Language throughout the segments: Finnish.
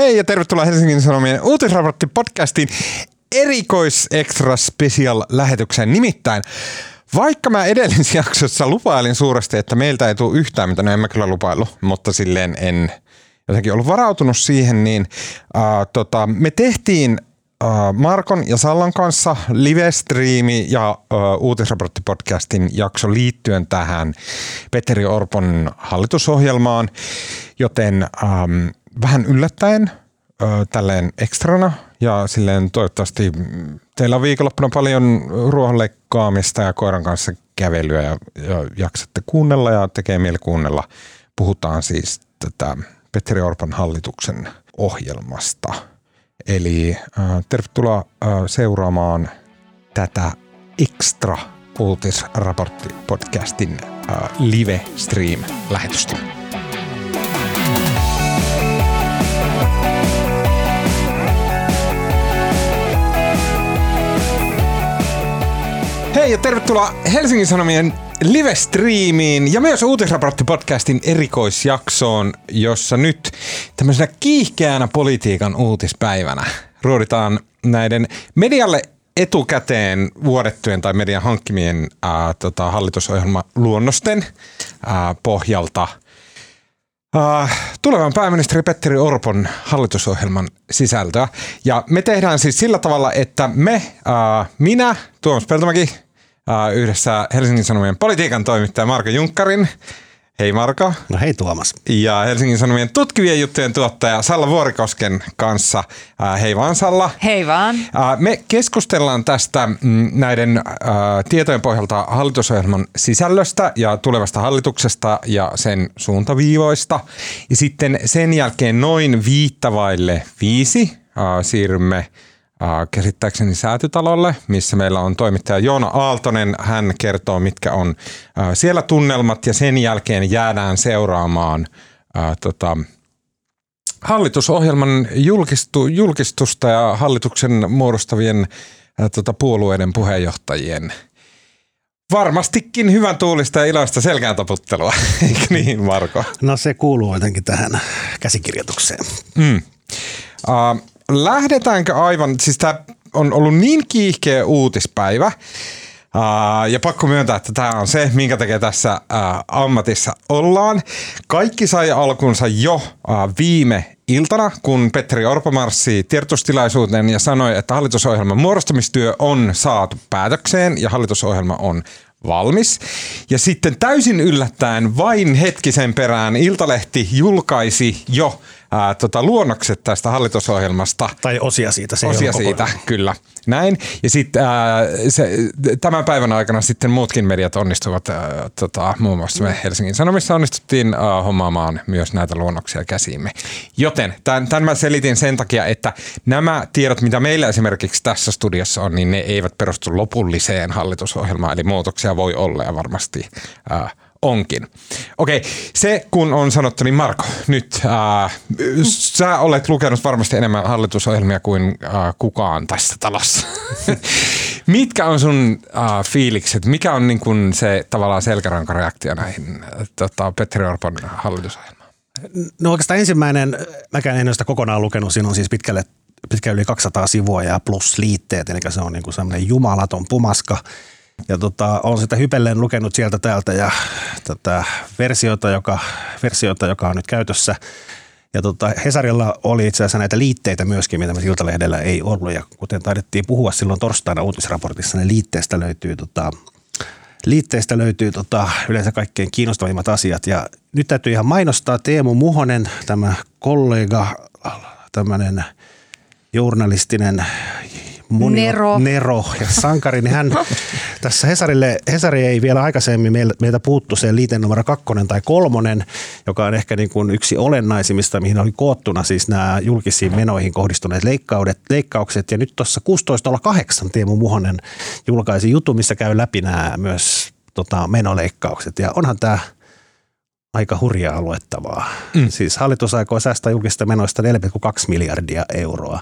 Hei ja tervetuloa Helsingin Sanomien uutisraportti podcastiin erikois-extra special lähetykseen. Nimittäin vaikka mä edellisessä jaksossa lupailin suuresti, että meiltä ei tule yhtään, mitä no en mä kyllä lupailu, mutta silleen en jotenkin ollut varautunut siihen, niin äh, tota, me tehtiin äh, Markon ja Sallan kanssa live-striimi ja äh, uutisraporttipodcastin jakso liittyen tähän Petteri Orpon hallitusohjelmaan, joten ähm, vähän yllättäen tälleen ekstrana ja silleen toivottavasti teillä on viikonloppuna paljon ruohonleikkaamista ja koiran kanssa kävelyä ja, ja jaksatte kuunnella ja tekee mieli kuunnella. Puhutaan siis tätä Petteri Orpan hallituksen ohjelmasta. Eli äh, tervetuloa äh, seuraamaan tätä extra uutisraportti-podcastin äh, live Hei ja tervetuloa Helsingin Sanomien live-striimiin ja myös Uutisraportti-podcastin erikoisjaksoon, jossa nyt tämmöisenä kiihkeänä politiikan uutispäivänä ruoditaan näiden medialle etukäteen vuodettujen tai median hankkimien ää, tota, hallitusohjelmaluonnosten ää, pohjalta ää, tulevan pääministeri Petteri Orpon hallitusohjelman sisältöä. Ja me tehdään siis sillä tavalla, että me, ää, minä, Tuomas Peltomäki, yhdessä Helsingin Sanomien politiikan toimittaja Marko Junkkarin, Hei Marko. No hei Tuomas. Ja Helsingin Sanomien tutkivien juttujen tuottaja Salla Vuorikosken kanssa. Hei vaan Salla. Hei vaan. Me keskustellaan tästä mm, näiden tietojen pohjalta hallitusohjelman sisällöstä ja tulevasta hallituksesta ja sen suuntaviivoista. Ja sitten sen jälkeen noin viittavaille viisi siirrymme käsittääkseni säätytalolle, missä meillä on toimittaja Joona Aaltonen. Hän kertoo, mitkä on siellä tunnelmat ja sen jälkeen jäädään seuraamaan ää, tota, hallitusohjelman julkistu, julkistusta ja hallituksen muodostavien ää, tota, puolueiden puheenjohtajien varmastikin hyvän tuulista ja iloista selkään taputtelua, eikö niin Marko? No se kuuluu jotenkin tähän käsikirjoitukseen. Mm. Uh, lähdetäänkö aivan, siis tämä on ollut niin kiihkeä uutispäivä, uh, ja pakko myöntää, että tämä on se, minkä takia tässä uh, ammatissa ollaan. Kaikki sai alkunsa jo uh, viime iltana, kun Petteri Orpo marssi tiedotustilaisuuteen ja sanoi, että hallitusohjelman muodostamistyö on saatu päätökseen ja hallitusohjelma on valmis. Ja sitten täysin yllättäen vain hetkisen perään Iltalehti julkaisi jo ää, tota, luonnokset tästä hallitusohjelmasta. Tai osia siitä. Se Osia siitä, kokonaan. kyllä. Näin. Ja sitten tämän päivän aikana sitten muutkin mediat onnistuvat, ää, tota, muun muassa me Helsingin Sanomissa onnistuttiin ää, hommaamaan myös näitä luonnoksia käsiimme. Joten tämän, tämän mä selitin sen takia, että nämä tiedot, mitä meillä esimerkiksi tässä studiossa on, niin ne eivät perustu lopulliseen hallitusohjelmaan, eli muutoksia voi olla ja varmasti ää, onkin. Okei, se kun on sanottu, niin Marko, nyt ää, sä olet lukenut varmasti enemmän hallitusohjelmia kuin ää, kukaan tässä talossa. Mitkä on sun ää, fiilikset? Mikä on niin kun se tavallaan selkärankareaktio näihin ää, tota, Petteri Orpon hallitusohjelmaan? No oikeastaan ensimmäinen, mäkään en ole sitä kokonaan lukenut, siinä on siis pitkälle, pitkälle yli 200 sivua ja plus liitteet, eli se on niin kuin semmoinen jumalaton pumaska. Ja tota, olen sitä hypelleen lukenut sieltä täältä ja tätä versiota, joka, versiota, joka on nyt käytössä. Ja tota, Hesarilla oli itse asiassa näitä liitteitä myöskin, mitä me Iltalehdellä ei ollut. Ja kuten taidettiin puhua silloin torstaina uutisraportissa, niin liitteestä löytyy, tota, liitteestä löytyy tota, yleensä kaikkein kiinnostavimmat asiat. Ja nyt täytyy ihan mainostaa Teemu Muhonen, tämä kollega, tämmöinen journalistinen monio- Nero. Nero ja sankari, niin hän tässä Hesarille, Hesari ei vielä aikaisemmin meiltä, puuttu se liite numero kakkonen tai kolmonen, joka on ehkä niin kuin yksi olennaisimmista, mihin oli koottuna siis nämä julkisiin menoihin kohdistuneet leikkaudet, leikkaukset. Ja nyt tuossa 16.8 Teemu Muhonen julkaisi jutun, missä käy läpi nämä myös tota, menoleikkaukset. Ja onhan tämä aika hurjaa luettavaa. Mm. Siis hallitus aikoo säästää julkisista menoista 4,2 miljardia euroa.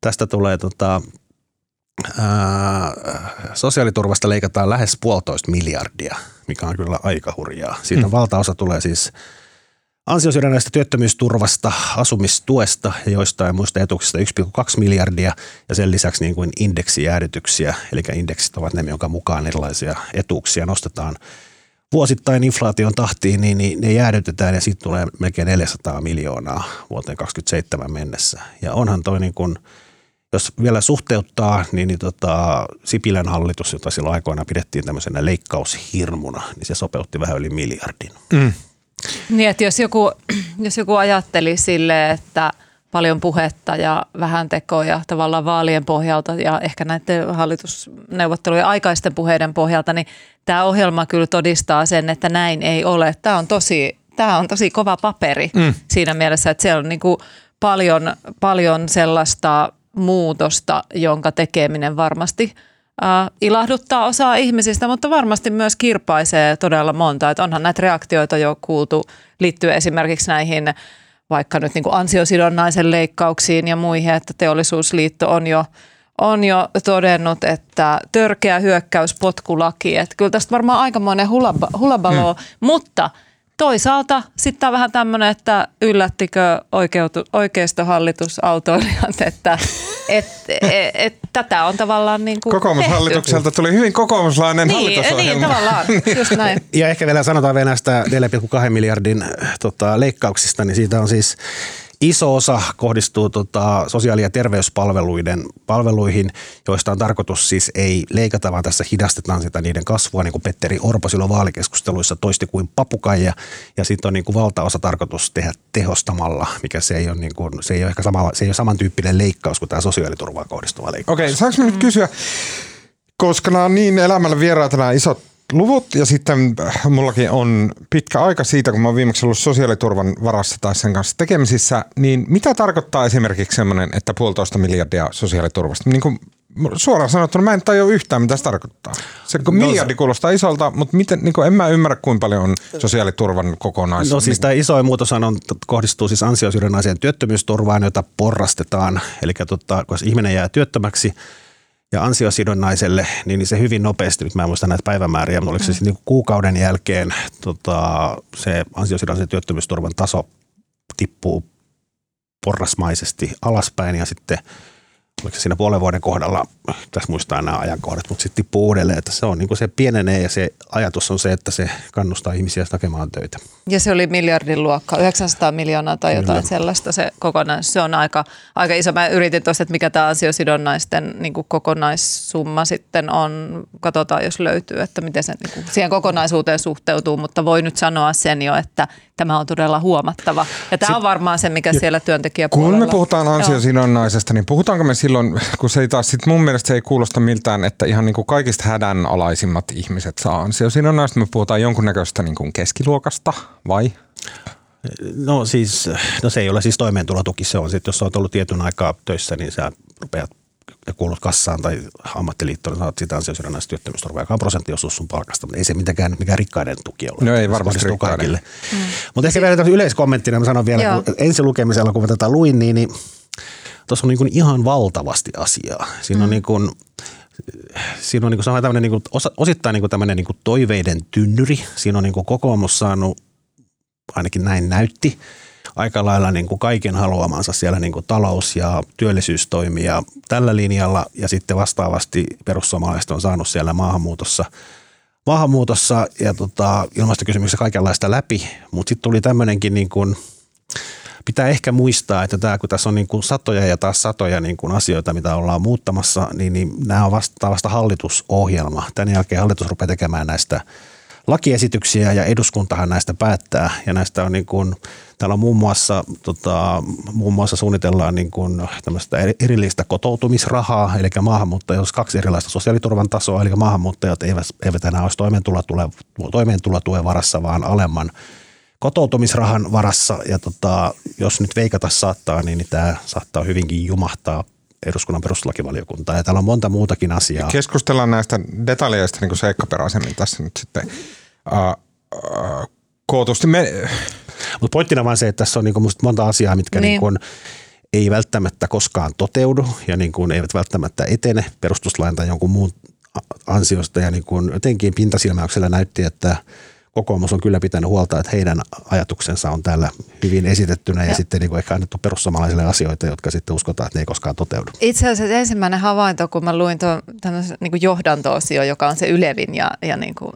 Tästä tulee tota, ää, sosiaaliturvasta leikataan lähes puolitoista miljardia, mikä on kyllä aika hurjaa. Siitä mm. valtaosa tulee siis ansiosidonnaisesta työttömyysturvasta, asumistuesta ja joistain muista etuuksista 1,2 miljardia ja sen lisäksi niin kuin indeksijäädytyksiä, eli indeksit ovat ne, jonka mukaan erilaisia etuuksia nostetaan vuosittain inflaation tahtiin, niin, niin ne jäädytetään ja siitä tulee melkein 400 miljoonaa vuoteen 2027 mennessä. Ja onhan toi niin kuin, jos vielä suhteuttaa, niin, niin tota, Sipilän hallitus, jota silloin aikoina pidettiin tämmöisenä leikkaushirmuna, niin se sopeutti vähän yli miljardin. Mm. Niin, että jos joku, jos joku ajatteli sille, että paljon puhetta ja vähän tekoja tavallaan vaalien pohjalta ja ehkä näiden hallitusneuvottelujen aikaisten puheiden pohjalta, niin tämä ohjelma kyllä todistaa sen, että näin ei ole. Tämä on tosi, tämä on tosi kova paperi mm. siinä mielessä, että siellä on niin kuin paljon, paljon sellaista muutosta, jonka tekeminen varmasti – äh, ilahduttaa osaa ihmisistä, mutta varmasti myös kirpaisee todella monta. Että onhan näitä reaktioita jo kuultu liittyen esimerkiksi näihin vaikka nyt niin kuin ansiosidonnaisen leikkauksiin ja muihin, että teollisuusliitto on jo on jo todennut, että törkeä hyökkäys potkulaki. Että kyllä tästä varmaan aikamoinen hulabalo, mm. mutta – toisaalta sitten on vähän tämmöinen, että yllättikö oikeutu, oikeistohallitus autoilijat, että et, et, et, tätä on tavallaan niin kuin Kokoomushallitukselta tuli hyvin kokoomuslainen niin, hallitusohjelma. Niin, tavallaan, just näin. Ja ehkä vielä sanotaan vielä näistä 4,2 miljardin tota, leikkauksista, niin siitä on siis Iso osa kohdistuu tota, sosiaali- ja terveyspalveluiden palveluihin, joista on tarkoitus siis ei leikata, vaan tässä hidastetaan sitä niiden kasvua, niin kuin Petteri Orpo silloin vaalikeskusteluissa toisti kuin papukaija. Ja sitten on niin kuin valtaosa tarkoitus tehdä tehostamalla, mikä se ei ole, niin kuin, se ei ole ehkä samalla, se ei ole samantyyppinen leikkaus kuin tämä sosiaaliturvaan kohdistuva leikkaus. Okei, okay, saanko nyt kysyä, koska nämä on niin elämällä vieraita nämä isot luvut ja sitten äh, mullakin on pitkä aika siitä, kun mä oon viimeksi ollut sosiaaliturvan varassa tai sen kanssa tekemisissä, niin mitä tarkoittaa esimerkiksi semmoinen, että puolitoista miljardia sosiaaliturvasta? Niin kuin suoraan sanottuna mä en tajua yhtään, mitä se tarkoittaa. Se no, miljardi kuulostaa isolta, mutta miten, niin kuin en mä ymmärrä, kuinka paljon on sosiaaliturvan kokonaisuus. No siis tämä isoin muutos on, kohdistuu siis ansiosidonnaiseen työttömyysturvaan, jota porrastetaan. Eli tota, kun ihminen jää työttömäksi, ja ansiosidonnaiselle, niin se hyvin nopeasti, nyt mä en muista näitä päivämääriä, mutta oliko se niin kuukauden jälkeen tota, se ansiosidonnaisen työttömyysturvan taso tippuu porrasmaisesti alaspäin ja sitten – oliko siinä puolen vuoden kohdalla, tässä muistaa nämä ajankohdat, mutta sitten tippuu uudelleen, että se on niin kuin se pienenee ja se ajatus on se, että se kannustaa ihmisiä hakemaan töitä. Ja se oli miljardin luokka, 900 miljoonaa tai jotain Kyllä. sellaista se kokonaisuus. Se on aika, aika iso. Mä yritin tuosta, että mikä tämä ansiosidonnaisten niin kuin kokonaissumma sitten on. Katsotaan, jos löytyy, että miten se niin kuin siihen kokonaisuuteen suhteutuu, mutta voi nyt sanoa sen jo, että tämä on todella huomattava. Ja tämä on varmaan se, mikä siellä työntekijäpuolella... Kun me puhutaan ansiosidonnaisesta, niin puhutaanko me silloin, kun se ei taas sit mun mielestä se ei kuulosta miltään, että ihan niin kuin kaikista hädänalaisimmat ihmiset saa ansiosidonnaista. Me puhutaan jonkunnäköistä niin kuin keskiluokasta, vai? No siis, no se ei ole siis toimeentulotuki, se on sitten, jos olet ollut tietyn aikaa töissä, niin sä rupeat ja kuulut kassaan tai ammattiliittoon, niin saat sitä ansiosidonnaista työttömyysturvaa, joka on prosenttiosuus sun palkasta, mutta ei se mitenkään mikään rikkaiden tuki ole. No ei varmasti rikkaiden. Mm. Mutta ehkä vielä yleiskommenttina mä sanon vielä, kun ensi lukemisella kun mä tätä luin, niin, niin tuossa on niin kuin ihan valtavasti asiaa. Siinä mm. on niin kuin, siinä on niin kuin tämmöinen niin kuin, osittain niin kuin tämmöinen niin kuin toiveiden tynnyri. Siinä on niin kuin kokoomus saanut, ainakin näin näytti, aika lailla niin kuin kaiken haluamansa siellä niin kuin talous- ja työllisyystoimia tällä linjalla ja sitten vastaavasti perussuomalaiset on saanut siellä maahanmuutossa maahanmuutossa ja tota, ilmastokysymyksessä kaikenlaista läpi, mutta sitten tuli tämmöinenkin niin kuin, pitää ehkä muistaa, että tämä, kun tässä on niin kuin satoja ja taas satoja niin kuin asioita, mitä ollaan muuttamassa, niin, niin nämä on vasta, vasta hallitusohjelma. Tämän jälkeen hallitus rupeaa tekemään näistä lakiesityksiä ja eduskuntahan näistä päättää ja näistä on niin kuin, täällä on muun muassa, tota, muun muassa suunnitellaan niin kuin erillistä kotoutumisrahaa, eli maahanmuuttajat olisi kaksi erilaista sosiaaliturvan tasoa, eli maahanmuuttajat eivät, eivät enää olisi toimeentulotuen varassa, vaan alemman kotoutumisrahan varassa ja tota, jos nyt veikata saattaa, niin, niin tämä saattaa hyvinkin jumahtaa eduskunnan perustuslakivaliokuntaa ja täällä on monta muutakin asiaa. Keskustellaan näistä detaljeista niin kuin seikkaperäisemmin tässä nyt sitten uh, uh, kootusti. Me... Mutta pointtina vaan se, että tässä on niin kuin monta asiaa, mitkä niin. Niin kuin ei välttämättä koskaan toteudu ja niin kuin eivät välttämättä etene perustuslain tai jonkun muun ansiosta ja niin kuin jotenkin pintasilmäyksellä näytti, että kokoomus on kyllä pitänyt huolta, että heidän ajatuksensa on täällä hyvin esitettynä ja, ja. sitten niin kuin ehkä annettu perussuomalaisille asioita, jotka sitten uskotaan, että ne ei koskaan toteudu. Itse asiassa ensimmäinen havainto, kun mä luin tuon niin johdanto-osio, joka on se ylevin ja, ja niin kuin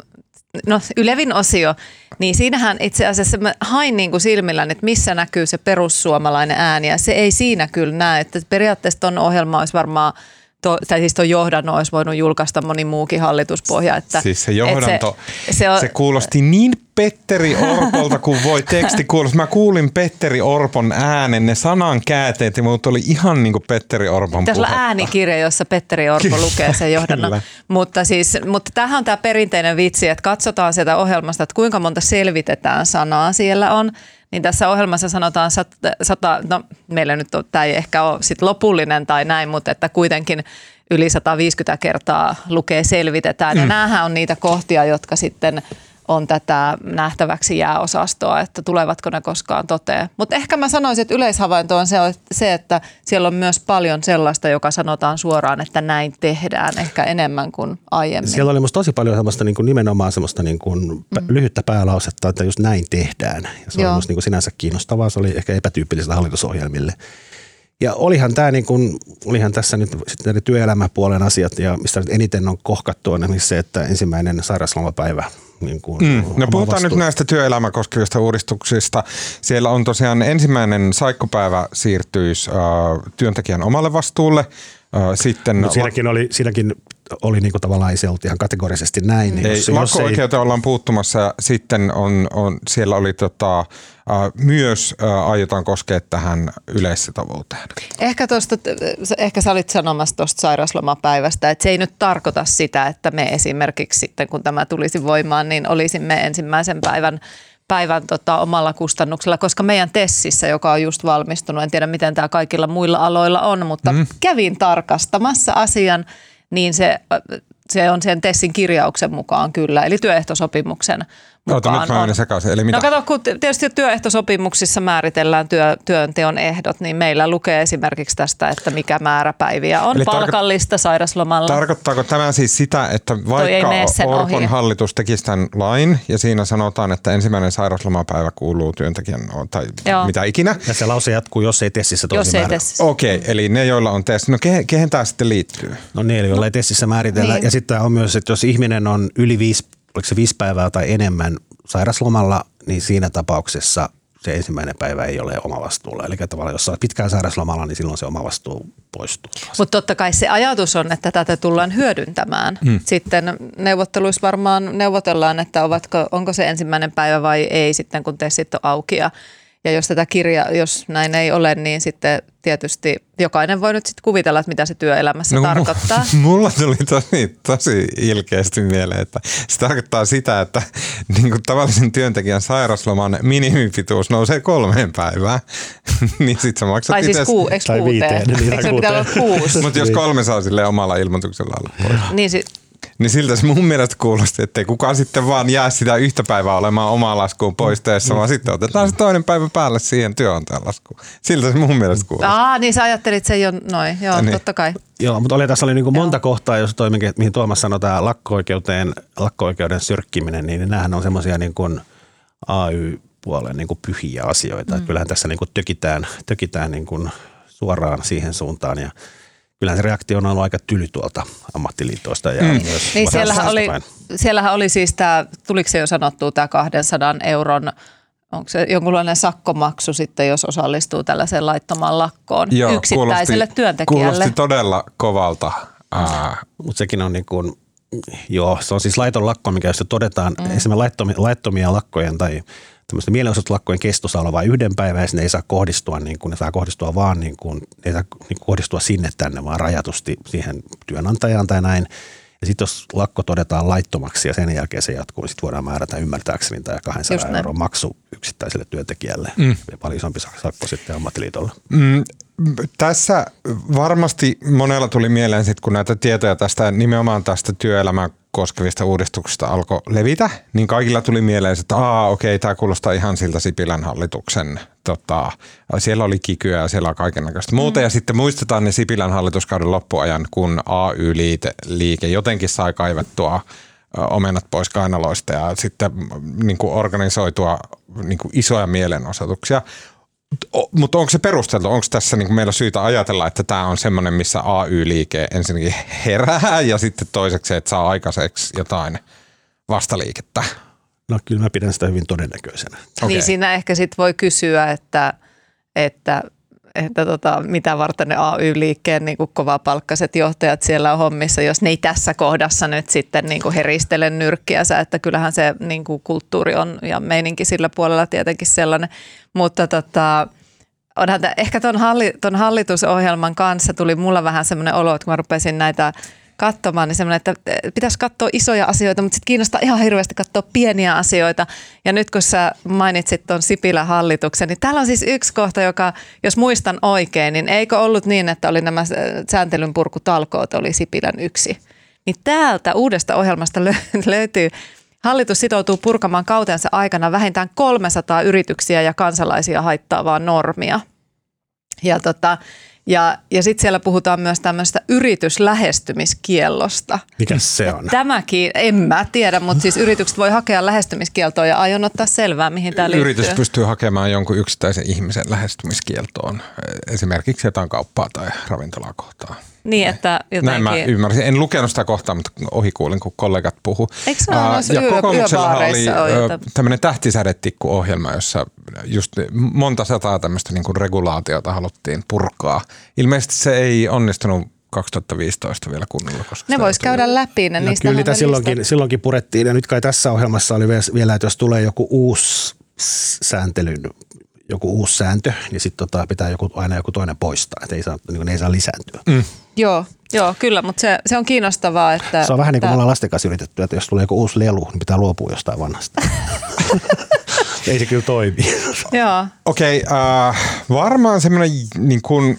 no, ylevin osio, niin siinähän itse asiassa mä hain niin kuin silmilläni, että missä näkyy se perussuomalainen ääni ja se ei siinä kyllä näe, että periaatteessa tuon ohjelma olisi varmaan – to, tai siis tuo johdanno olisi voinut julkaista moni muukin hallituspohja. Että, siis se johdanto, se, se, on, se kuulosti niin Petteri Orpolta kuin voi teksti kuulostaa. Mä kuulin Petteri Orpon äänen, ne sanan käänteet ja muut oli ihan niin kuin Petteri Orpon Tässä on äänikirja, jossa Petteri Orpo lukee sen johdannon. mutta, siis, mutta tämähän on tämä perinteinen vitsi, että katsotaan sieltä ohjelmasta, että kuinka monta selvitetään sanaa siellä on niin tässä ohjelmassa sanotaan sata, no meillä nyt on, tämä ei ehkä ole sit lopullinen tai näin, mutta että kuitenkin yli 150 kertaa lukee selvitetään. Ja mm. näähän on niitä kohtia, jotka sitten on tätä nähtäväksi jääosastoa, että tulevatko ne koskaan toteen. Mutta ehkä mä sanoisin, että yleishavainto on se, että siellä on myös paljon sellaista, joka sanotaan suoraan, että näin tehdään ehkä enemmän kuin aiemmin. Siellä oli musta tosi paljon semmoista niin kuin nimenomaan semmoista niin kuin mm. lyhyttä päälausetta, että just näin tehdään. Ja se Joo. oli musta niin kuin sinänsä kiinnostavaa, se oli ehkä epätyypillistä hallitusohjelmille. Ja olihan, tämä niin kuin, olihan tässä nyt sitten työelämäpuolen asiat, ja mistä nyt eniten on kohkattu on se, että ensimmäinen sairauslomapäivä niin kuin mm. No puhutaan vastuu. nyt näistä työelämä koskevista uudistuksista. Siellä on tosiaan ensimmäinen saikkopäivä siirtyisi äh, työntekijän omalle vastuulle. Äh, sitten no, siinäkin oli, siinäkin oli niin kuin tavallaan ei se ollut ihan kategorisesti näin. Niin ei, jos, lakko-oikeuteen ei... ollaan puuttumassa ja sitten on, on, siellä oli tota, myös aiotaan koskea tähän yleissitovuuteen. Ehkä, tosta, ehkä sä olit sanomassa tuosta sairauslomapäivästä, että se ei nyt tarkoita sitä, että me esimerkiksi sitten kun tämä tulisi voimaan, niin olisimme ensimmäisen päivän päivän tota, omalla kustannuksella, koska meidän Tessissä, joka on just valmistunut, en tiedä miten tämä kaikilla muilla aloilla on, mutta mm. kävin tarkastamassa asian, niin se, se on sen Tessin kirjauksen mukaan kyllä, eli työehtosopimuksen mukaan Oota, nyt mä on. sekaisin. Eli mitä? No kato, kun tietysti työehtosopimuksissa määritellään työ, työnteon ehdot, niin meillä lukee esimerkiksi tästä, että mikä määrä päiviä on Eli palkallista tarko- sairaslomalla. Tarkoittaako tämä siis sitä, että vaikka Orpon ohi. hallitus tekisi tämän lain ja siinä sanotaan, että ensimmäinen sairaslomapäivä kuuluu työntekijän tai Joo. mitä ikinä? Ja se lause jatkuu, jos ei tessissä tosi Jos ei tessissä. Okei, okay, eli ne, joilla on testi. No kehen, kehen tämä sitten liittyy? No ne, joilla ei tessissä määritellä. Niin. Ja sitten on myös, että jos ihminen on yli viisi oliko se viisi päivää tai enemmän sairaslomalla, niin siinä tapauksessa se ensimmäinen päivä ei ole oma vastuulla. Eli tavallaan jos olet pitkään sairaslomalla, niin silloin se oma vastuu poistuu. Mutta totta kai se ajatus on, että tätä tullaan hyödyntämään. Hmm. Sitten neuvotteluissa varmaan neuvotellaan, että ovatko, onko se ensimmäinen päivä vai ei sitten, kun testit on auki. Ja ja jos tätä kirjaa, jos näin ei ole, niin sitten tietysti jokainen voi nyt sitten kuvitella, että mitä se työelämässä no, tarkoittaa. Mulla tuli tosi, tosi ilkeästi mieleen, että se tarkoittaa sitä, että niin kuin tavallisen työntekijän sairasloman minimipituus nousee kolmeen päivään. niin sit sä maksat tai siis kuu, eikö tai viiteen. Niin eikö pitää olla kuusi? Mutta jos kolme saa sille omalla ilmoituksella olla pois. Niin sit, niin siltä se mun mielestä kuulosti, että ei kukaan sitten vaan jää sitä yhtä päivää olemaan omaa laskuun pois teessä, vaan sitten otetaan se toinen päivä päälle siihen työnantajan laskuun. Siltä se mun mielestä kuulosti. Aa, niin sä ajattelit sen jo noin, joo, niin. totta kai. Joo, mutta oli, tässä oli niin kuin monta kohtaa, jos toimin, mihin Tuomas sanoi, tämä lakko-oikeuteen, lakko-oikeuden syrkkiminen, niin nämähän on semmoisia niin kuin AY-puolen niin kuin pyhiä asioita. Mm. Kyllähän tässä niin kuin tökitään, tökitään niin kuin suoraan siihen suuntaan ja – kyllähän se reaktio on ollut aika tyly tuolta ammattiliitoista ja mm. myös niin siellähän oli, siellähän oli siis tämä, tuliko se jo sanottu tämä 200 euron onko se jonkunlainen sakkomaksu sitten, jos osallistuu tällaiseen laittomaan lakkoon Joo, yksittäiselle kuulosti, työntekijälle? Kuulosti todella kovalta. Mutta sekin on niin kuin, joo, se on siis laiton lakko, mikä jos todetaan, mm. esimerkiksi laittomia, laittomia lakkojen tai tämmöistä mielenosoituslakkojen kesto saa olla vain yhden päivän ja sinne ei saa kohdistua, niin kuin, ne saa kohdistua vaan, niin kuin, ei saa niin kohdistua sinne tänne, vaan rajatusti siihen työnantajaan tai näin. Ja sitten jos lakko todetaan laittomaksi ja sen jälkeen se jatkuu, niin sitten voidaan määrätä ymmärtääkseni tämä 200 euron maksu yksittäiselle työntekijälle mm. ja paljon isompi sakko sitten ammattiliitolle. Mm, tässä varmasti monella tuli mieleen sit, kun näitä tietoja tästä nimenomaan tästä työelämän koskevista uudistuksista alkoi levitä, niin kaikilla tuli mieleen, että aa okei, okay, tämä kuulostaa ihan siltä Sipilän hallituksen, tota, siellä oli kikyä ja siellä on kaikenlaista muuta. Mm. Ja sitten muistetaan ne Sipilän hallituskauden loppuajan, kun AY-liike jotenkin sai kaivettua omenat pois kainaloista ja sitten niin kuin organisoitua niin kuin isoja mielenosoituksia. Mutta onko se perusteltu? Onko tässä niin meillä syytä ajatella, että tämä on semmoinen, missä AY-liike ensinnäkin herää ja sitten toiseksi, että saa aikaiseksi jotain vastaliikettä? No kyllä mä pidän sitä hyvin todennäköisenä. Okay. Niin siinä ehkä sitten voi kysyä, että, että että tota, mitä varten ne AY-liikkeen niin kovapalkkaiset johtajat siellä on hommissa, jos ne ei tässä kohdassa nyt sitten niin kuin heristele nyrkkiänsä, että kyllähän se niin kuin kulttuuri on ja meininki sillä puolella tietenkin sellainen, mutta tota, onhan ehkä tuon halli, hallitusohjelman kanssa tuli mulla vähän semmoinen olo, että kun mä rupesin näitä katsomaan, niin semmoinen, että pitäisi katsoa isoja asioita, mutta sitten kiinnostaa ihan hirveästi katsoa pieniä asioita. Ja nyt kun sä mainitsit tuon Sipilän hallituksen, niin täällä on siis yksi kohta, joka, jos muistan oikein, niin eikö ollut niin, että oli nämä sääntelyn purkutalkoot, oli Sipilän yksi. Niin täältä uudesta ohjelmasta löytyy Hallitus sitoutuu purkamaan kautensa aikana vähintään 300 yrityksiä ja kansalaisia haittaavaa normia. Ja tota, ja, ja sitten siellä puhutaan myös tämmöistä yrityslähestymiskiellosta. Mikä se on? Tämäkin, en mä tiedä, mutta siis yritykset voi hakea lähestymiskieltoa ja aion ottaa selvää, mihin tämä liittyy. Yritys pystyy hakemaan jonkun yksittäisen ihmisen lähestymiskieltoon, esimerkiksi jotain kauppaa tai ravintolaa kohtaan. Niin, että jotenkin... Näin mä ymmärsin. En lukenut sitä kohtaa, mutta ohikuulin, kun kollegat puhu. Eikö se ole Ja kokoomuksella oli tämmöinen tähtisädetikku-ohjelma, jossa just monta sataa tämmöistä niin regulaatiota haluttiin purkaa. Ilmeisesti se ei onnistunut 2015 vielä kunnolla. Koska ne vois käydä läpi. Ne, no, kyllä niitä silloinkin, silloinkin purettiin ja nyt kai tässä ohjelmassa oli vielä, että jos tulee joku uusi sääntelyn joku uusi sääntö, niin sitten tota, pitää joku, aina joku toinen poistaa, että ei saa, niin ne ei saa lisääntyä. Mm. Joo, joo, kyllä, mutta se, se on kiinnostavaa, että... Se on vähän niin kuin me ollaan lasten kanssa yritetty, että jos tulee joku uusi lelu, niin pitää luopua jostain vanhasta. ei se kyllä toimi. Joo. Okei, okay, äh, varmaan semmoinen niin kuin,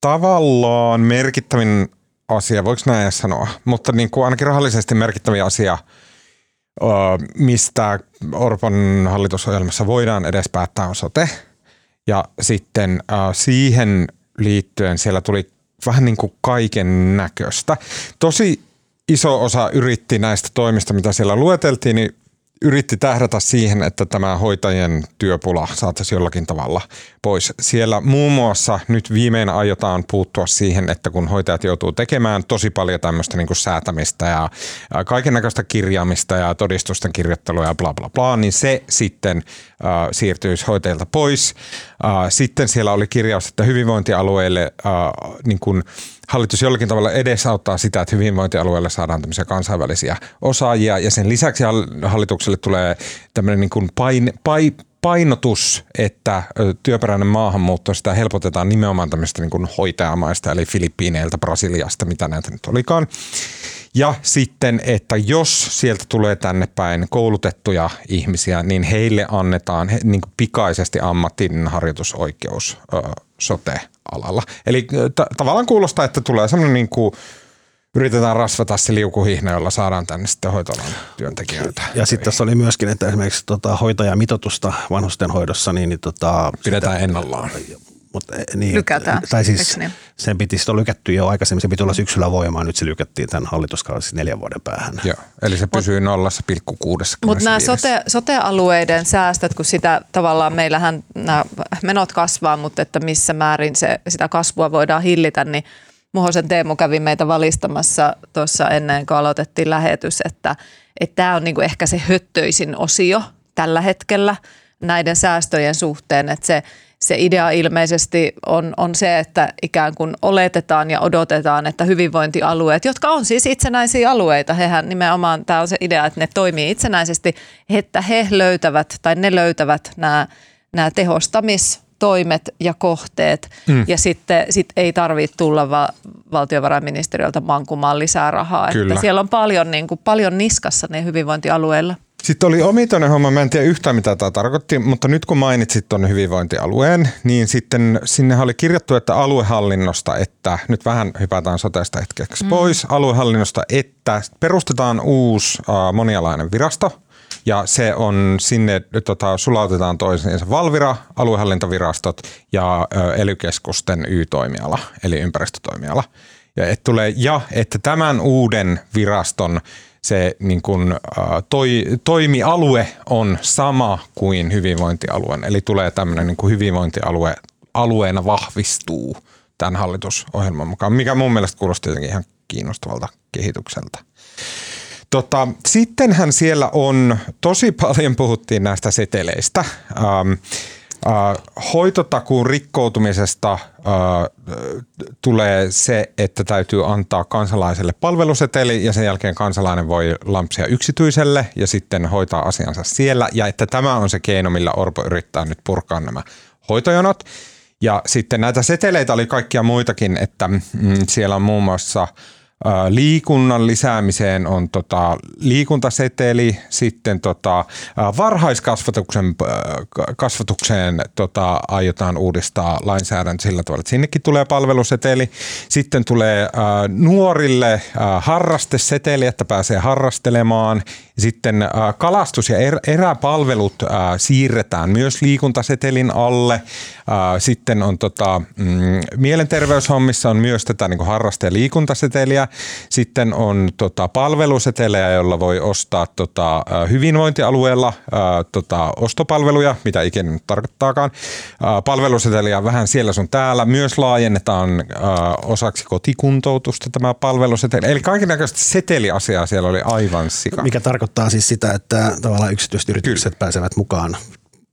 tavallaan merkittävin asia, voiko näin sanoa, mutta niin kuin ainakin rahallisesti merkittävin asia – mistä Orpon hallitusohjelmassa voidaan edes päättää on sote. Ja sitten siihen liittyen siellä tuli vähän niin kuin kaiken näköistä. Tosi iso osa yritti näistä toimista, mitä siellä lueteltiin, niin yritti tähdätä siihen, että tämä hoitajien työpula saataisiin jollakin tavalla pois. Siellä muun muassa nyt viimein aiotaan puuttua siihen, että kun hoitajat joutuu tekemään tosi paljon tämmöistä niin kuin säätämistä ja kaiken näköistä kirjaamista ja todistusten kirjoittelua ja bla bla bla, niin se sitten äh, siirtyisi hoitajilta pois. Äh, sitten siellä oli kirjaus, että hyvinvointialueille äh, niin kuin hallitus jollakin tavalla edesauttaa sitä, että hyvinvointialueelle saadaan tämmöisiä kansainvälisiä osaajia ja sen lisäksi hallitukselle tulee tämmöinen niin kuin pain, pain, painotus, että työperäinen maahanmuutto, sitä helpotetaan nimenomaan tämmöistä niin kuin hoitajamaista, eli Filippiineiltä, Brasiliasta, mitä näitä nyt olikaan. Ja sitten, että jos sieltä tulee tänne päin koulutettuja ihmisiä, niin heille annetaan niin pikaisesti ammattinen harjoitusoikeus ö, sote-alalla. Eli t- tavallaan kuulostaa, että tulee semmoinen niin kuin, yritetään rasvata se liukuhihna, jolla saadaan tänne sitten hoitoalan työntekijöitä. Ja sitten tässä oli myöskin, että esimerkiksi tota, hoitajamitoitusta vanhusten hoidossa, niin, niin tota, pidetään sitä, ennallaan. Mutta, eh, niin, Lykätään. Tai siis niin? sen piti sitten lykätty jo aikaisemmin, se piti olla syksyllä voimaan, nyt se lykättiin tämän hallituskauden siis neljän vuoden päähän. Joo, eli se pysyy 0,6. Mutta nämä sote, sote-alueiden säästöt, kun sitä tavallaan meillähän nämä menot kasvaa, mutta että missä määrin se, sitä kasvua voidaan hillitä, niin Muhosen Teemu kävi meitä valistamassa tuossa ennen kuin aloitettiin lähetys, että tämä on niinku ehkä se höttöisin osio tällä hetkellä näiden säästöjen suhteen, että se – se idea ilmeisesti on, on se, että ikään kuin oletetaan ja odotetaan, että hyvinvointialueet, jotka on siis itsenäisiä alueita, hehän nimenomaan, tämä on se idea, että ne toimii itsenäisesti, että he löytävät tai ne löytävät nämä, nämä tehostamistoimet ja kohteet mm. ja sitten sit ei tarvitse tulla va- valtiovarainministeriöltä mankumaan lisää rahaa. Kyllä. Että siellä on paljon, niin kuin, paljon niskassa ne hyvinvointialueilla. Sitten oli omituinen homma, mä en tiedä yhtään mitä tämä tarkoitti, mutta nyt kun mainitsit tuon hyvinvointialueen, niin sitten sinne oli kirjattu, että aluehallinnosta, että nyt vähän hypätään sotesta hetkeksi mm. pois, aluehallinnosta, että perustetaan uusi uh, monialainen virasto, ja se on sinne, tota, sulautetaan toisiinsa Valvira, aluehallintovirastot ja ely Y-toimiala, eli ympäristötoimiala. Ja, et tulee, ja että tämän uuden viraston se niin kuin, toi, toimialue on sama kuin hyvinvointialueen. Eli tulee tämmöinen niin hyvinvointialue alueena vahvistuu tämän hallitusohjelman mukaan, mikä mun mielestä kuulosti jotenkin ihan kiinnostavalta kehitykseltä. Tota, sittenhän siellä on, tosi paljon puhuttiin näistä seteleistä. Ähm, äh, hoitotakuun rikkoutumisesta äh, tulee se, että täytyy antaa kansalaiselle palveluseteli ja sen jälkeen kansalainen voi lampsia yksityiselle ja sitten hoitaa asiansa siellä. Ja että tämä on se keino, millä Orpo yrittää nyt purkaa nämä hoitojonot. Ja sitten näitä seteleitä oli kaikkia muitakin, että mm, siellä on muun muassa – liikunnan lisäämiseen on tota, liikuntaseteli, sitten tota, varhaiskasvatuksen kasvatukseen tota, aiotaan uudistaa lainsäädäntö sillä tavalla, että sinnekin tulee palveluseteli. Sitten tulee ä, nuorille ä, harrasteseteli, että pääsee harrastelemaan. Sitten ä, kalastus- ja er, eräpalvelut ä, siirretään myös liikuntasetelin alle. Ä, sitten on tota, mm, mielenterveyshommissa on myös tätä niin harraste- ja liikuntaseteliä sitten on tota, palvelusetelejä, joilla voi ostaa tota, hyvinvointialueella tota, ostopalveluja, mitä ikinä nyt tarkoittaakaan. Palveluseteliä vähän siellä sun täällä. Myös laajennetaan osaksi kotikuntoutusta tämä palveluseteli. Eli kaiken näköistä seteliasiaa siellä oli aivan sika. Mikä tarkoittaa siis sitä, että tavallaan yksityiset yritykset Kyllä. pääsevät mukaan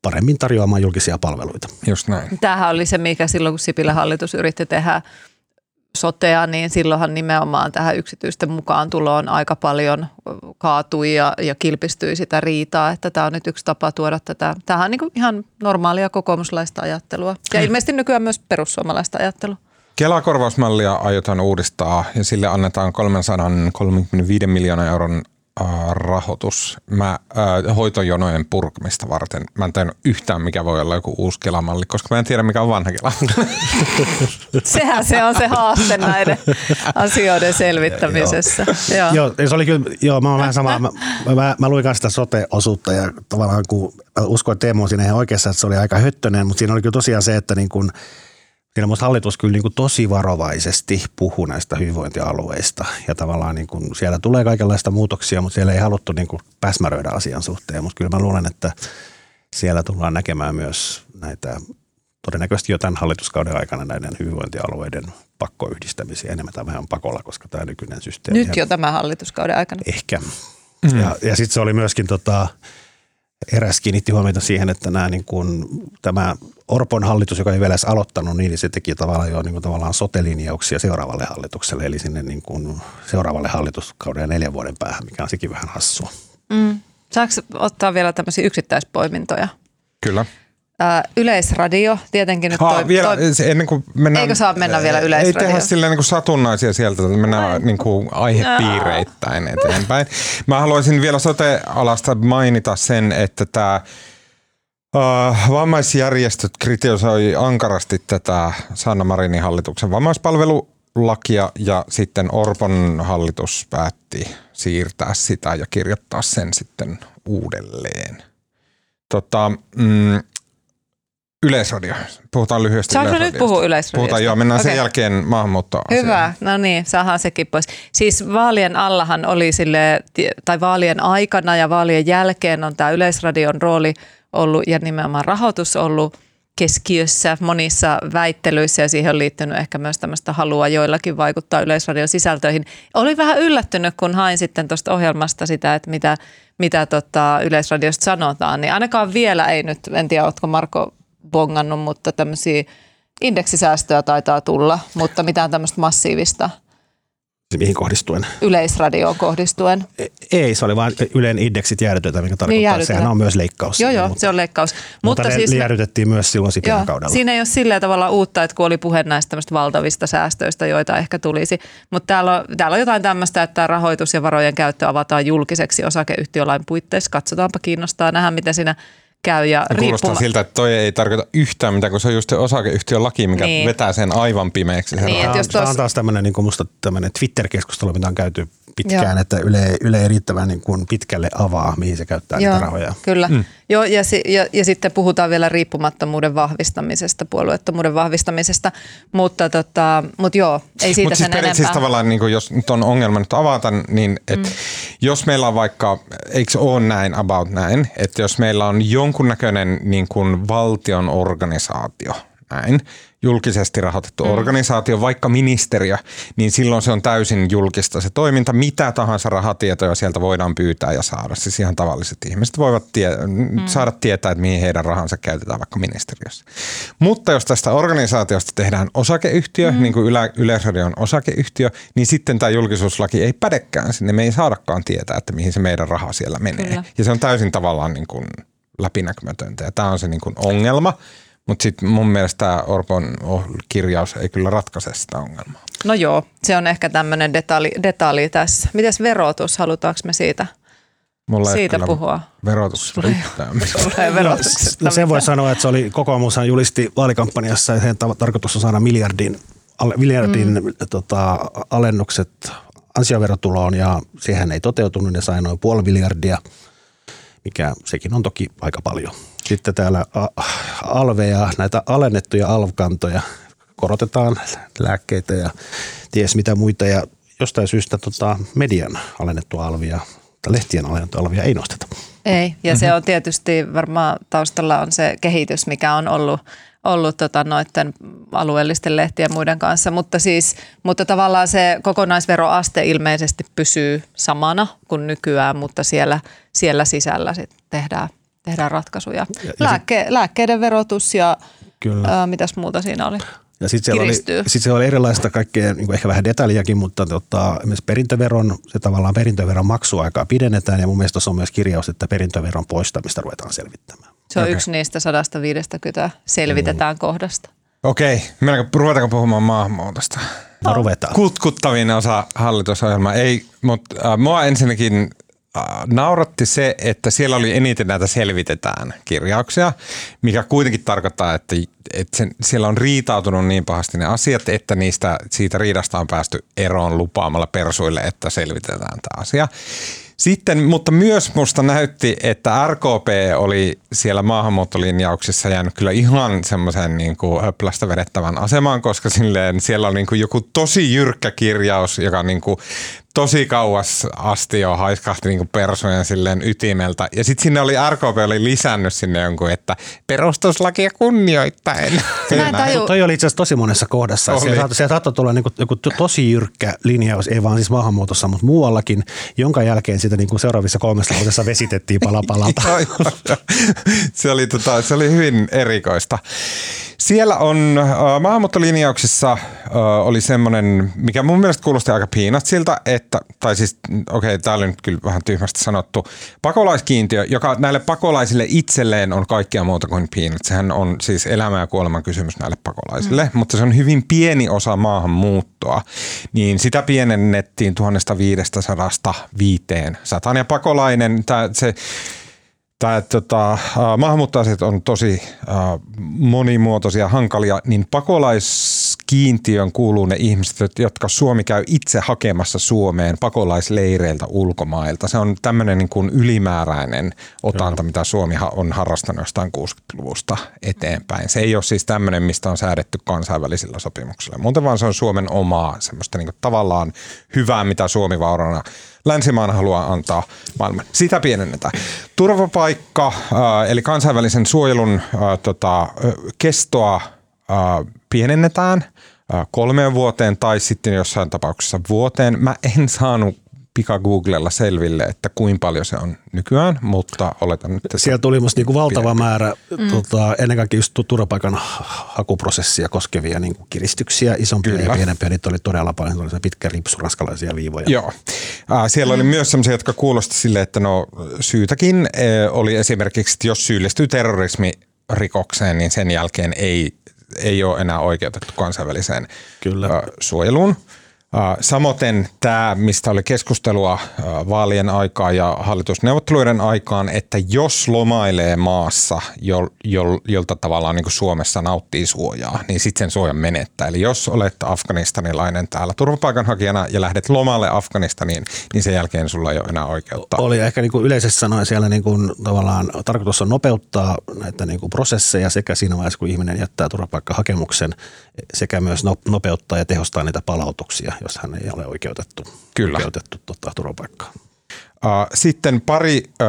paremmin tarjoamaan julkisia palveluita. Just näin. Tämähän oli se, mikä silloin kun Sipilä hallitus yritti tehdä sotea, niin silloinhan nimenomaan tähän yksityisten mukaan tuloon aika paljon kaatui ja, ja kilpistyi sitä riitaa, että tämä on nyt yksi tapa tuoda tätä. Tämähän on niin ihan normaalia kokoomuslaista ajattelua ja ilmeisesti nykyään myös perussuomalaista ajattelua. Kelakorvausmallia aiotaan uudistaa ja sille annetaan 335 miljoonaa euron rahoitus mä, äh, hoitojonojen purkamista varten. Mä en tiedä yhtään, mikä voi olla joku uusi Kelamalli, koska mä en tiedä, mikä on vanha Kelamalli. Sehän se on se haaste näiden asioiden selvittämisessä. joo. joo. joo, se oli kyllä, joo, mä oon vähän sama. Mä, mä, mä luin sitä sote-osuutta ja tavallaan kun uskoin, että Teemu on siinä ihan oikeassa, että se oli aika höttönen, mutta siinä oli kyllä tosiaan se, että niin kun – Siinä minusta hallitus kyllä niin kuin tosi varovaisesti puhuu näistä hyvinvointialueista ja tavallaan niin kuin siellä tulee kaikenlaista muutoksia, mutta siellä ei haluttu niin kuin päsmäröidä asian suhteen. Mutta kyllä mä luulen, että siellä tullaan näkemään myös näitä todennäköisesti jo tämän hallituskauden aikana näiden hyvinvointialueiden pakkoyhdistämisiä enemmän tai vähän pakolla, koska tämä nykyinen systeemi. Nyt jo tämän hallituskauden aikana. Ehkä. Mm. Ja, ja sitten se oli myöskin tota, eräs kiinnitti huomiota siihen, että nämä niin kuin, tämä Orpon hallitus, joka ei vielä edes aloittanut, niin se teki tavallaan jo niin kuin, tavallaan sotelinjauksia seuraavalle hallitukselle, eli sinne niin kuin, seuraavalle hallituskauden ja neljän vuoden päähän, mikä on sekin vähän hassua. Mm. Saako ottaa vielä tämmöisiä yksittäispoimintoja? Kyllä. Ää, yleisradio, tietenkin nyt toi, vielä, toi, ennen kuin mennään, Eikö saa mennä vielä yleisradio? Ei tehdä silleen niin kuin satunnaisia sieltä, että mennään niin kuin aihepiireittäin eteenpäin. Mä haluaisin vielä sote-alasta mainita sen, että tämä Uh, vammaisjärjestöt kritisoivat ankarasti tätä Sanna Marinin hallituksen vammaispalvelulakia ja sitten Orpon hallitus päätti siirtää sitä ja kirjoittaa sen sitten uudelleen. Tota, mm, Yleisradio. Puhutaan lyhyesti Saanko nyt puhua yleisradiosta? Puhutaan joo, mennään okay. sen jälkeen maahanmuuttoon. Hyvä, no niin, saadaan sekin pois. Siis vaalien allahan oli sille, tai vaalien aikana ja vaalien jälkeen on tämä Yleisradion rooli ollut ja nimenomaan rahoitus ollut keskiössä monissa väittelyissä ja siihen on liittynyt ehkä myös tämmöistä halua joillakin vaikuttaa Yleisradion sisältöihin. Olin vähän yllättynyt, kun hain sitten tuosta ohjelmasta sitä, että mitä, mitä tota Yleisradiosta sanotaan, niin ainakaan vielä ei nyt, en tiedä, oletko Marko bongannut, mutta tämmöisiä indeksisäästöjä taitaa tulla, mutta mitään tämmöistä massiivista – mihin kohdistuen? Yleisradioon kohdistuen. E, ei, se oli vain Ylen indeksit jäädytetään, mikä tarkoittaa, niin että sehän on myös leikkaus. Joo, joo, mutta, se on leikkaus. Mutta, mutta siis jäädytettiin myös silloin Sipilän kaudella. Siinä ei ole sillä tavalla uutta, että kun oli puhe näistä valtavista säästöistä, joita ehkä tulisi. Mutta täällä on, täällä on jotain tämmöistä, että rahoitus ja varojen käyttö avataan julkiseksi osakeyhtiölain puitteissa. Katsotaanpa kiinnostaa nähdä, mitä siinä käy. Ja Kuulostaa riippuma- siltä, että toi ei tarkoita yhtään mitään, kun se on just se osakeyhtiön laki, mikä niin. vetää sen aivan pimeäksi. Niin, tämä, on, jos tos... tämä on taas tämmöinen, niin kuin musta tämmöinen Twitter-keskustelu, mitä on käyty pitkään, Joo. että Yle, Yle ei riittävän niin kuin pitkälle avaa, mihin se käyttää Joo, niitä rahoja. Kyllä. Mm. Joo, ja, si- ja, ja sitten puhutaan vielä riippumattomuuden vahvistamisesta, puolueettomuuden vahvistamisesta, mutta, tota, mutta joo, ei siitä Mutta siis sen periaatteessa enempää. tavallaan, niin jos nyt on ongelma nyt avata, niin että mm. jos meillä on vaikka, eikö se ole näin about näin, että jos meillä on jonkunnäköinen niin kuin valtion organisaatio, näin, julkisesti rahoitettu mm. organisaatio, vaikka ministeriö, niin silloin se on täysin julkista se toiminta. Mitä tahansa rahatietoja sieltä voidaan pyytää ja saada. Siis ihan tavalliset ihmiset voivat tie- mm. saada tietää, että mihin heidän rahansa käytetään vaikka ministeriössä. Mutta jos tästä organisaatiosta tehdään osakeyhtiö, mm. niin kuin Yle- Yleisradio on osakeyhtiö, niin sitten tämä julkisuuslaki ei pädekään sinne. Me ei saadakaan tietää, että mihin se meidän raha siellä menee. Kyllä. Ja se on täysin tavallaan niin kuin läpinäkymätöntä. Ja tämä on se niin kuin ongelma. Mutta sitten mun mielestä tämä Orpon oh- kirjaus ei kyllä ratkaise sitä ongelmaa. No joo, se on ehkä tämmöinen detalji, detalji tässä. Mites verotus, halutaanko me siitä, Mulla ei siitä puhua? Yhtään mitään. Sulla ei verotuksesta No sen voi sanoa, että se oli kokoomushan julisti vaalikampanjassa, että heidän ta- tarkoitus on saada miljardin, miljardin mm. tota, alennukset ansioverotuloon ja siihen ei toteutunut, ne sai noin puoli miljardia, mikä sekin on toki aika paljon. Sitten täällä alveja, näitä alennettuja alvkantoja korotetaan, lääkkeitä ja ties mitä muita ja jostain syystä tota, median alennettua alvia tai lehtien alennettua alvia ei nosteta. Ei, ja mm-hmm. se on tietysti varmaan taustalla on se kehitys, mikä on ollut, ollut tota noiden alueellisten lehtien ja muiden kanssa, mutta siis, mutta tavallaan se kokonaisveroaste ilmeisesti pysyy samana kuin nykyään, mutta siellä, siellä sisällä sitten tehdään, tehdään ratkaisuja. Ja- ja Lääkke, lääkkeiden verotus ja Kyllä. ää, mitäs muuta siinä oli? Ja sitten siellä, oli, sit siellä oli erilaista kaikkea, niin kuin ehkä vähän detaljiakin, mutta tota, esimerkiksi perintöveron, se tavallaan perintöveron maksuaikaa pidennetään ja mun mielestä tuossa on myös kirjaus, että perintöveron poistamista ruvetaan selvittämään. Se on Okei. yksi niistä 150 selvitetään kohdasta. Okei, mennäänkö, ruvetaanko puhumaan maahanmuutosta? No ruvetaan. Kutkuttavin osa hallitusohjelmaa. Ei, mutta äh, mua ensinnäkin nauratti se, että siellä oli eniten näitä selvitetään kirjauksia, mikä kuitenkin tarkoittaa, että, että sen, siellä on riitautunut niin pahasti ne asiat, että niistä, siitä riidasta on päästy eroon lupaamalla persuille, että selvitetään tämä asia. Sitten, mutta myös musta näytti, että RKP oli siellä maahanmuuttolinjauksissa jäänyt kyllä ihan semmoisen niin kuin höplästä vedettävän asemaan, koska silleen siellä on niin kuin joku tosi jyrkkä kirjaus, joka niin kuin tosi kauas asti jo haiskahti niin persojen silleen ytimeltä. Ja sitten sinne oli, RKP oli lisännyt sinne jonkun, että perustuslakia kunnioittaen. Mä taju- Toi oli itse asiassa tosi monessa kohdassa. Oli. Siellä saattoi, siellä saattoi tulla niin kuin, joku to- tosi jyrkkä linjaus, ei vaan siis maahanmuutossa, mutta muuallakin, jonka jälkeen sitä niin kuin seuraavissa kolmessa lausessa vesitettiin pala palalta. Joo, joo, joo. se, oli, tota, se oli hyvin erikoista. Siellä on äh, maahanmuuttolinjauksissa äh, oli semmoinen, mikä mun mielestä kuulosti aika piinatsilta, että, tai siis okei, okay, tämä oli nyt kyllä vähän tyhmästi sanottu, pakolaiskiintiö, joka näille pakolaisille itselleen on kaikkea muuta kuin piinat. Sehän on siis elämä ja kuoleman kysymys näille pakolaisille, mm. mutta se on hyvin pieni osa maahanmuuttoa, niin sitä pienennettiin 1500 500. Ja pakolainen, tää, se Tämä, tota, maahanmuuttoasiat on tosi äh, monimuotoisia, hankalia, niin pakolaiskiintiön kuuluu ne ihmiset, jotka Suomi käy itse hakemassa Suomeen pakolaisleireiltä ulkomailta. Se on tämmöinen niin kuin ylimääräinen otanta, mitä Suomi on harrastanut jostain 60-luvusta eteenpäin. Se ei ole siis tämmöinen, mistä on säädetty kansainvälisillä sopimuksilla. Muuten vaan se on Suomen omaa semmoista niin kuin tavallaan hyvää, mitä Suomi vaurana länsimaan haluaa antaa maailman. Sitä pienennetään. Turvapaikka, äh, eli kansainvälisen suojelun äh, tota, kestoa äh, pienennetään kolmeen vuoteen tai sitten jossain tapauksessa vuoteen. Mä en saanut pika Googlella selville, että kuinka paljon se on nykyään, mutta oletan nyt, että Siellä tuli musta niinku valtava määrä mm. tota, ennen kaikkea just turvapaikan hakuprosessia koskevia niinku kiristyksiä, isompia Kyllä. ja pienempiä. Niitä oli todella paljon, oli se pitkä ripsu ranskalaisia viivoja. Joo. Äh, siellä oli myös sellaisia, jotka kuulosti sille, että no syytäkin äh, oli esimerkiksi, että jos syyllistyy terrorismirikokseen, niin sen jälkeen ei, ei ole enää oikeutettu kansainväliseen Kyllä. suojeluun. Samoin tämä, mistä oli keskustelua vaalien aikaa ja hallitusneuvotteluiden aikaan, että jos lomailee maassa, jol, jol, jolta tavallaan niin Suomessa nauttii suojaa, niin sitten sen suojan menettää. Eli jos olet afganistanilainen täällä turvapaikanhakijana ja lähdet lomalle Afganistaniin, niin sen jälkeen sulla ei ole enää oikeutta. Oli ehkä niin kuin yleisesti sanoen siellä niin kuin tavallaan tarkoitus on nopeuttaa näitä niin kuin prosesseja sekä siinä vaiheessa, kun ihminen jättää turvapaikkahakemuksen, sekä myös nopeuttaa ja tehostaa niitä palautuksia jos hän ei ole oikeutettu, Kyllä. oikeutettu tota, turvapaikkaa. Sitten pari äh,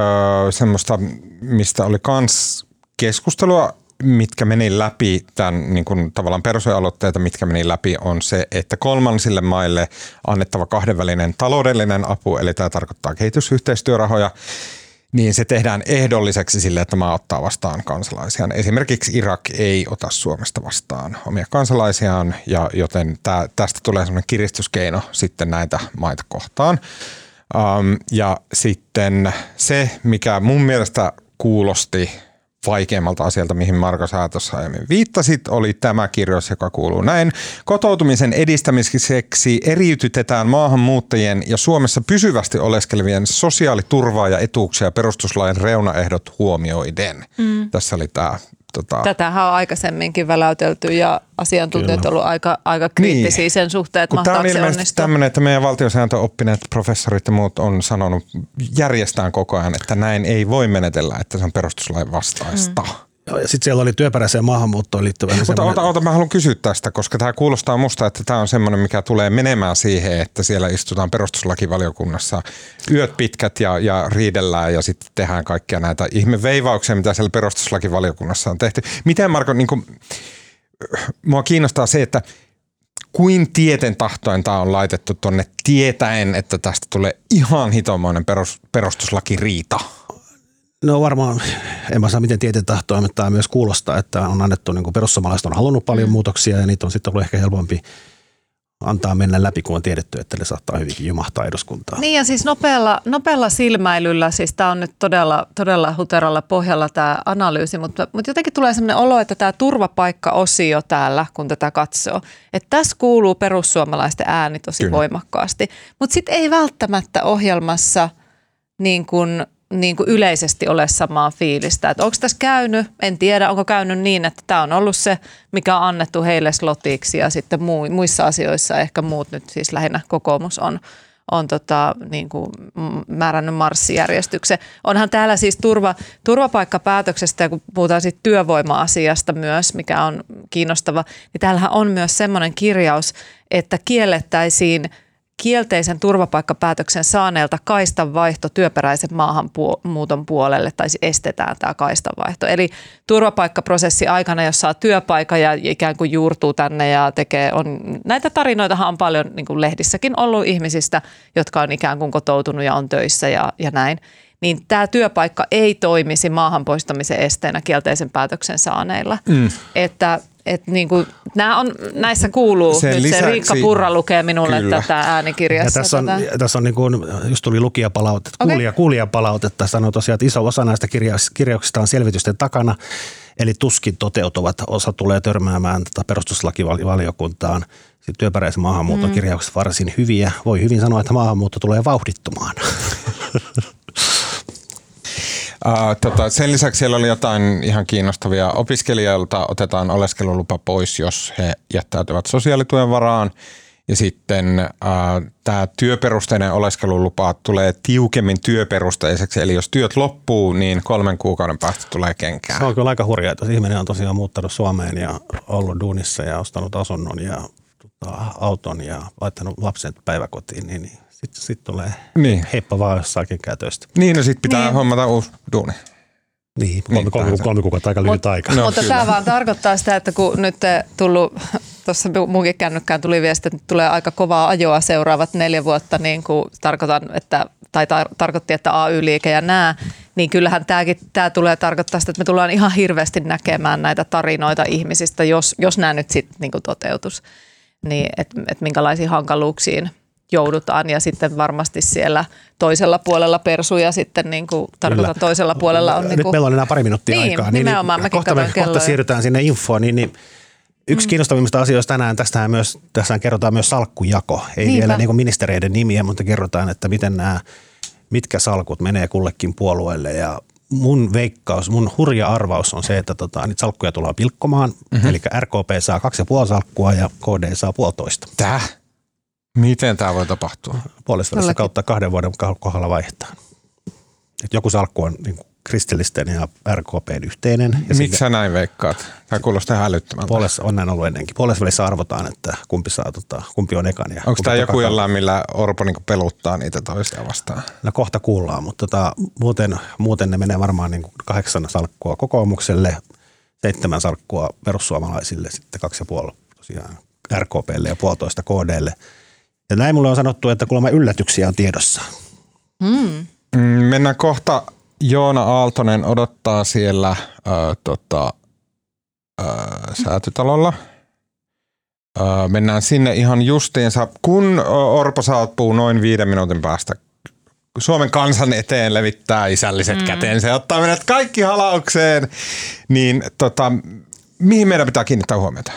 semmoista, mistä oli kans keskustelua, mitkä meni läpi, tämän niin kuin tavallaan perusaloitteita, mitkä meni läpi, on se, että kolmansille maille annettava kahdenvälinen taloudellinen apu, eli tämä tarkoittaa kehitysyhteistyörahoja, niin se tehdään ehdolliseksi sille, että maa ottaa vastaan kansalaisiaan. Esimerkiksi Irak ei ota Suomesta vastaan omia kansalaisiaan, ja joten tää, tästä tulee sellainen kiristyskeino sitten näitä maita kohtaan. Ja sitten se, mikä mun mielestä kuulosti vaikeimmalta asialta, mihin Marko sä tuossa aiemmin viittasit, oli tämä kirjoitus, joka kuuluu näin. Kotoutumisen edistämiseksi eriytytetään maahanmuuttajien ja Suomessa pysyvästi oleskelevien sosiaaliturvaa ja etuuksia perustuslain reunaehdot huomioiden. Mm. Tässä oli tämä Tota... Tätähän on aikaisemminkin väläytelty ja asiantuntijat ovat olleet aika, aika kriittisiä niin. sen suhteen, että Tämä on ilmeisesti tämmöinen, että meidän valtiosääntöoppineet professorit ja muut on sanonut järjestään koko ajan, että näin ei voi menetellä, että se on perustuslain vastaista. Mm. Joo, ja sitten siellä oli työperäiseen maahanmuuttoon liittyvä. Mutta semmoinen... ota, ota, mä haluan kysyä tästä, koska tämä kuulostaa musta, että tämä on semmoinen, mikä tulee menemään siihen, että siellä istutaan perustuslakivaliokunnassa yöt pitkät ja, ja riidellään ja sitten tehdään kaikkia näitä ihmeveivauksia, mitä siellä perustuslakivaliokunnassa on tehty. Miten Marko, niin kuin, mua kiinnostaa se, että kuin tieten tahtoen tämä on laitettu tuonne tietäen, että tästä tulee ihan hitomoinen perus, perustuslakiriita? No varmaan, en mä saa miten tieten tahtoa, mutta tämä myös kuulostaa, että on annettu, niin kuin perussuomalaiset on halunnut paljon mm. muutoksia ja niitä on sitten ollut ehkä helpompi antaa mennä läpi, kun on tiedetty, että ne saattaa hyvinkin jumahtaa eduskuntaa. Niin ja siis nopealla, nopealla silmäilyllä, siis tämä on nyt todella, todella huteralla pohjalla tämä analyysi, mutta, mutta jotenkin tulee sellainen olo, että tämä turvapaikka-osio täällä, kun tätä katsoo, että tässä kuuluu perussuomalaisten ääni tosi Kyllä. voimakkaasti, mutta sitten ei välttämättä ohjelmassa niin kuin niin kuin yleisesti ole samaa fiilistä. Että onko tässä käynyt, en tiedä, onko käynyt niin, että tämä on ollut se, mikä on annettu heille slotiksi ja sitten muissa asioissa ehkä muut nyt siis lähinnä kokoomus on, on tota, niin kuin määrännyt marssijärjestyksen. Onhan täällä siis turva, turvapaikkapäätöksestä, ja kun puhutaan siitä työvoima-asiasta myös, mikä on kiinnostava, niin täällähän on myös semmoinen kirjaus, että kiellettäisiin – kielteisen turvapaikkapäätöksen saaneelta kaistanvaihto työperäisen maahanmuuton puolelle, tai siis estetään tämä kaistanvaihto. Eli turvapaikkaprosessi aikana, jos saa työpaikan ja ikään kuin juurtuu tänne ja tekee, on, näitä tarinoitahan on paljon niin kuin lehdissäkin ollut ihmisistä, jotka on ikään kuin kotoutunut ja on töissä ja, ja näin niin tämä työpaikka ei toimisi maahan poistamisen esteenä kielteisen päätöksen saaneilla. Mm. Että et niin kuin, nämä on, näissä kuuluu, Sen nyt lisäksi, se Riikka Purra lukee minulle kyllä. tätä äänikirjassa. Ja tässä on, tätä. tässä on niin kuin, just tuli lukijapalautetta, okay. kuulija, kuulijapalautetta, sanoo tosiaan, että iso osa näistä kirjauksista on selvitysten takana, eli tuskin toteutuvat, osa tulee törmäämään tätä perustuslakivaliokuntaan. Sitten työperäisen maahanmuuton mm. kirjaukset varsin hyviä. Voi hyvin sanoa, että maahanmuutto tulee vauhdittumaan. Uh, tota, sen lisäksi siellä oli jotain ihan kiinnostavia. Opiskelijoilta otetaan oleskelulupa pois, jos he jättäytyvät sosiaalituen varaan. Ja sitten uh, tämä työperusteinen oleskelulupa tulee tiukemmin työperusteiseksi, eli jos työt loppuu, niin kolmen kuukauden päästä tulee kenkään. Se on kyllä aika hurjaa, että ihminen on tosiaan muuttanut Suomeen ja ollut duunissa ja ostanut asunnon ja tota, auton ja laittanut lapset päiväkotiin, niin, niin sitten sit tulee niin. heippa vaan jossakin käytöstä. Niin, no sitten pitää niin. hommata uusi duuni. Niin, kolme, niin, kolme, kolme kuukautta aika lyhyt aika. No, mutta tämä vaan tarkoittaa sitä, että kun nyt tullut, tuossa munkin kännykkään tuli viesti, että tulee aika kovaa ajoa seuraavat neljä vuotta, niin kuin tarkoitan, että, tai tar- tarkoitti, että AY-liike ja nämä, niin kyllähän tämäkin, tämä tulee tarkoittaa sitä, että me tullaan ihan hirveästi näkemään näitä tarinoita ihmisistä, jos, jos nämä nyt sitten niin toteutus, niin että et minkälaisiin hankaluuksiin – joudutaan ja sitten varmasti siellä toisella puolella persuja sitten niin kuin tarkoitan toisella puolella on. Niin kuin... Nyt meillä on enää pari minuuttia niin, aikaa. Niin, nimenomaan. Niin, kohta, me, kohta siirrytään sinne infoon, niin, niin Yksi mm. kiinnostavimmista asioista tänään, tästähän myös, tässä kerrotaan myös salkkujako. Ei Niinpä. vielä niin ministereiden nimiä, mutta kerrotaan, että miten nämä, mitkä salkut menee kullekin puolueelle ja mun veikkaus, mun hurja arvaus on se, että tota, niitä salkkuja tullaan pilkkomaan. Mm-hmm. Eli RKP saa kaksi ja puoli salkkua ja KD saa puolitoista. Täh? Miten tämä voi tapahtua? Puolesta kautta kahden vuoden kohdalla vaihdetaan. Et joku salkku on niin kuin kristillisten ja RKPn yhteinen. Ja Miksi sä näin veikkaat? Tämä kuulostaa ihan älyttömältä. Puolessa on näin ollut ennenkin. Puolessa välissä arvotaan, että kumpi, saa, tota, kumpi on ekan. Onko tämä joku jollain, millä Orpo niinku peluttaa niitä toisia vastaan? No kohta kuullaan, mutta tota, muuten, muuten ne menee varmaan niin kuin kahdeksan salkkua kokoomukselle, seitsemän salkkua perussuomalaisille, sitten kaksi ja puoli tosiaan RKPlle ja puolitoista KDlle. Ja näin mulle on sanottu, että kuulemma yllätyksiä on tiedossa. Hmm. Mm. Mennään kohta Joona Aaltonen odottaa siellä äh, tota, äh, säätytalolla. Äh, mennään sinne ihan justiinsa, kun Orpo saapuu noin viiden minuutin päästä Suomen kansan eteen levittää isälliset mm. käteensä ja ottaa meidät kaikki halaukseen, niin tota, mihin meidän pitää kiinnittää huomiota?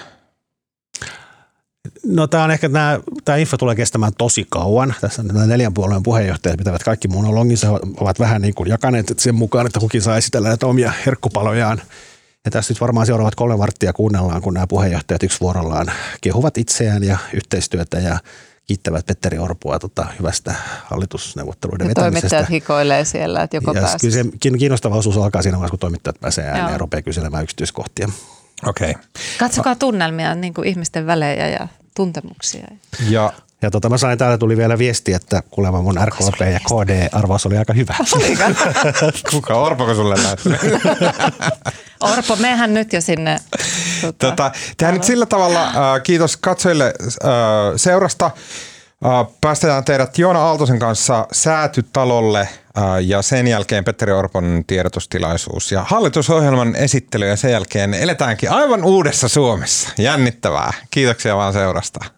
No tämä on ehkä, tämä, tämä info tulee kestämään tosi kauan. Tässä nämä neljän puolueen puheenjohtajat pitävät kaikki monologinsa, ovat vähän niin kuin jakaneet sen mukaan, että kukin saa esitellä näitä omia herkkupalojaan. Ja tässä nyt varmaan seuraavat kolme varttia kuunnellaan, kun nämä puheenjohtajat yksi vuorollaan kehuvat itseään ja yhteistyötä ja kiittävät Petteri Orpoa tota, hyvästä hallitusneuvotteluiden ja vetämisestä. toimittajat hikoilee siellä, että joko ja Kyllä se kiinnostava osuus alkaa siinä vaiheessa, kun toimittajat pääsee ääneen ja rupeaa kyselemään yksityiskohtia. Okei. Okay. Katsokaa tunnelmia, niin kuin ihmisten välejä ja tuntemuksia. Ja ja tota, mä sain, täällä tuli vielä viesti, että kuulemma mun RKP ja KD-arvaus oli aika hyvä. Kuka Orpo sulle näytti? Orpo, mehän nyt jo sinne. Tota, tota, tehdään nyt sillä tavalla, äh, kiitos katsojille äh, seurasta. Äh, päästetään teidät Joona Aaltosen kanssa säätytalolle ja sen jälkeen Petteri Orpon tiedotustilaisuus ja hallitusohjelman esittely ja sen jälkeen eletäänkin aivan uudessa Suomessa. Jännittävää. Kiitoksia vaan seurasta.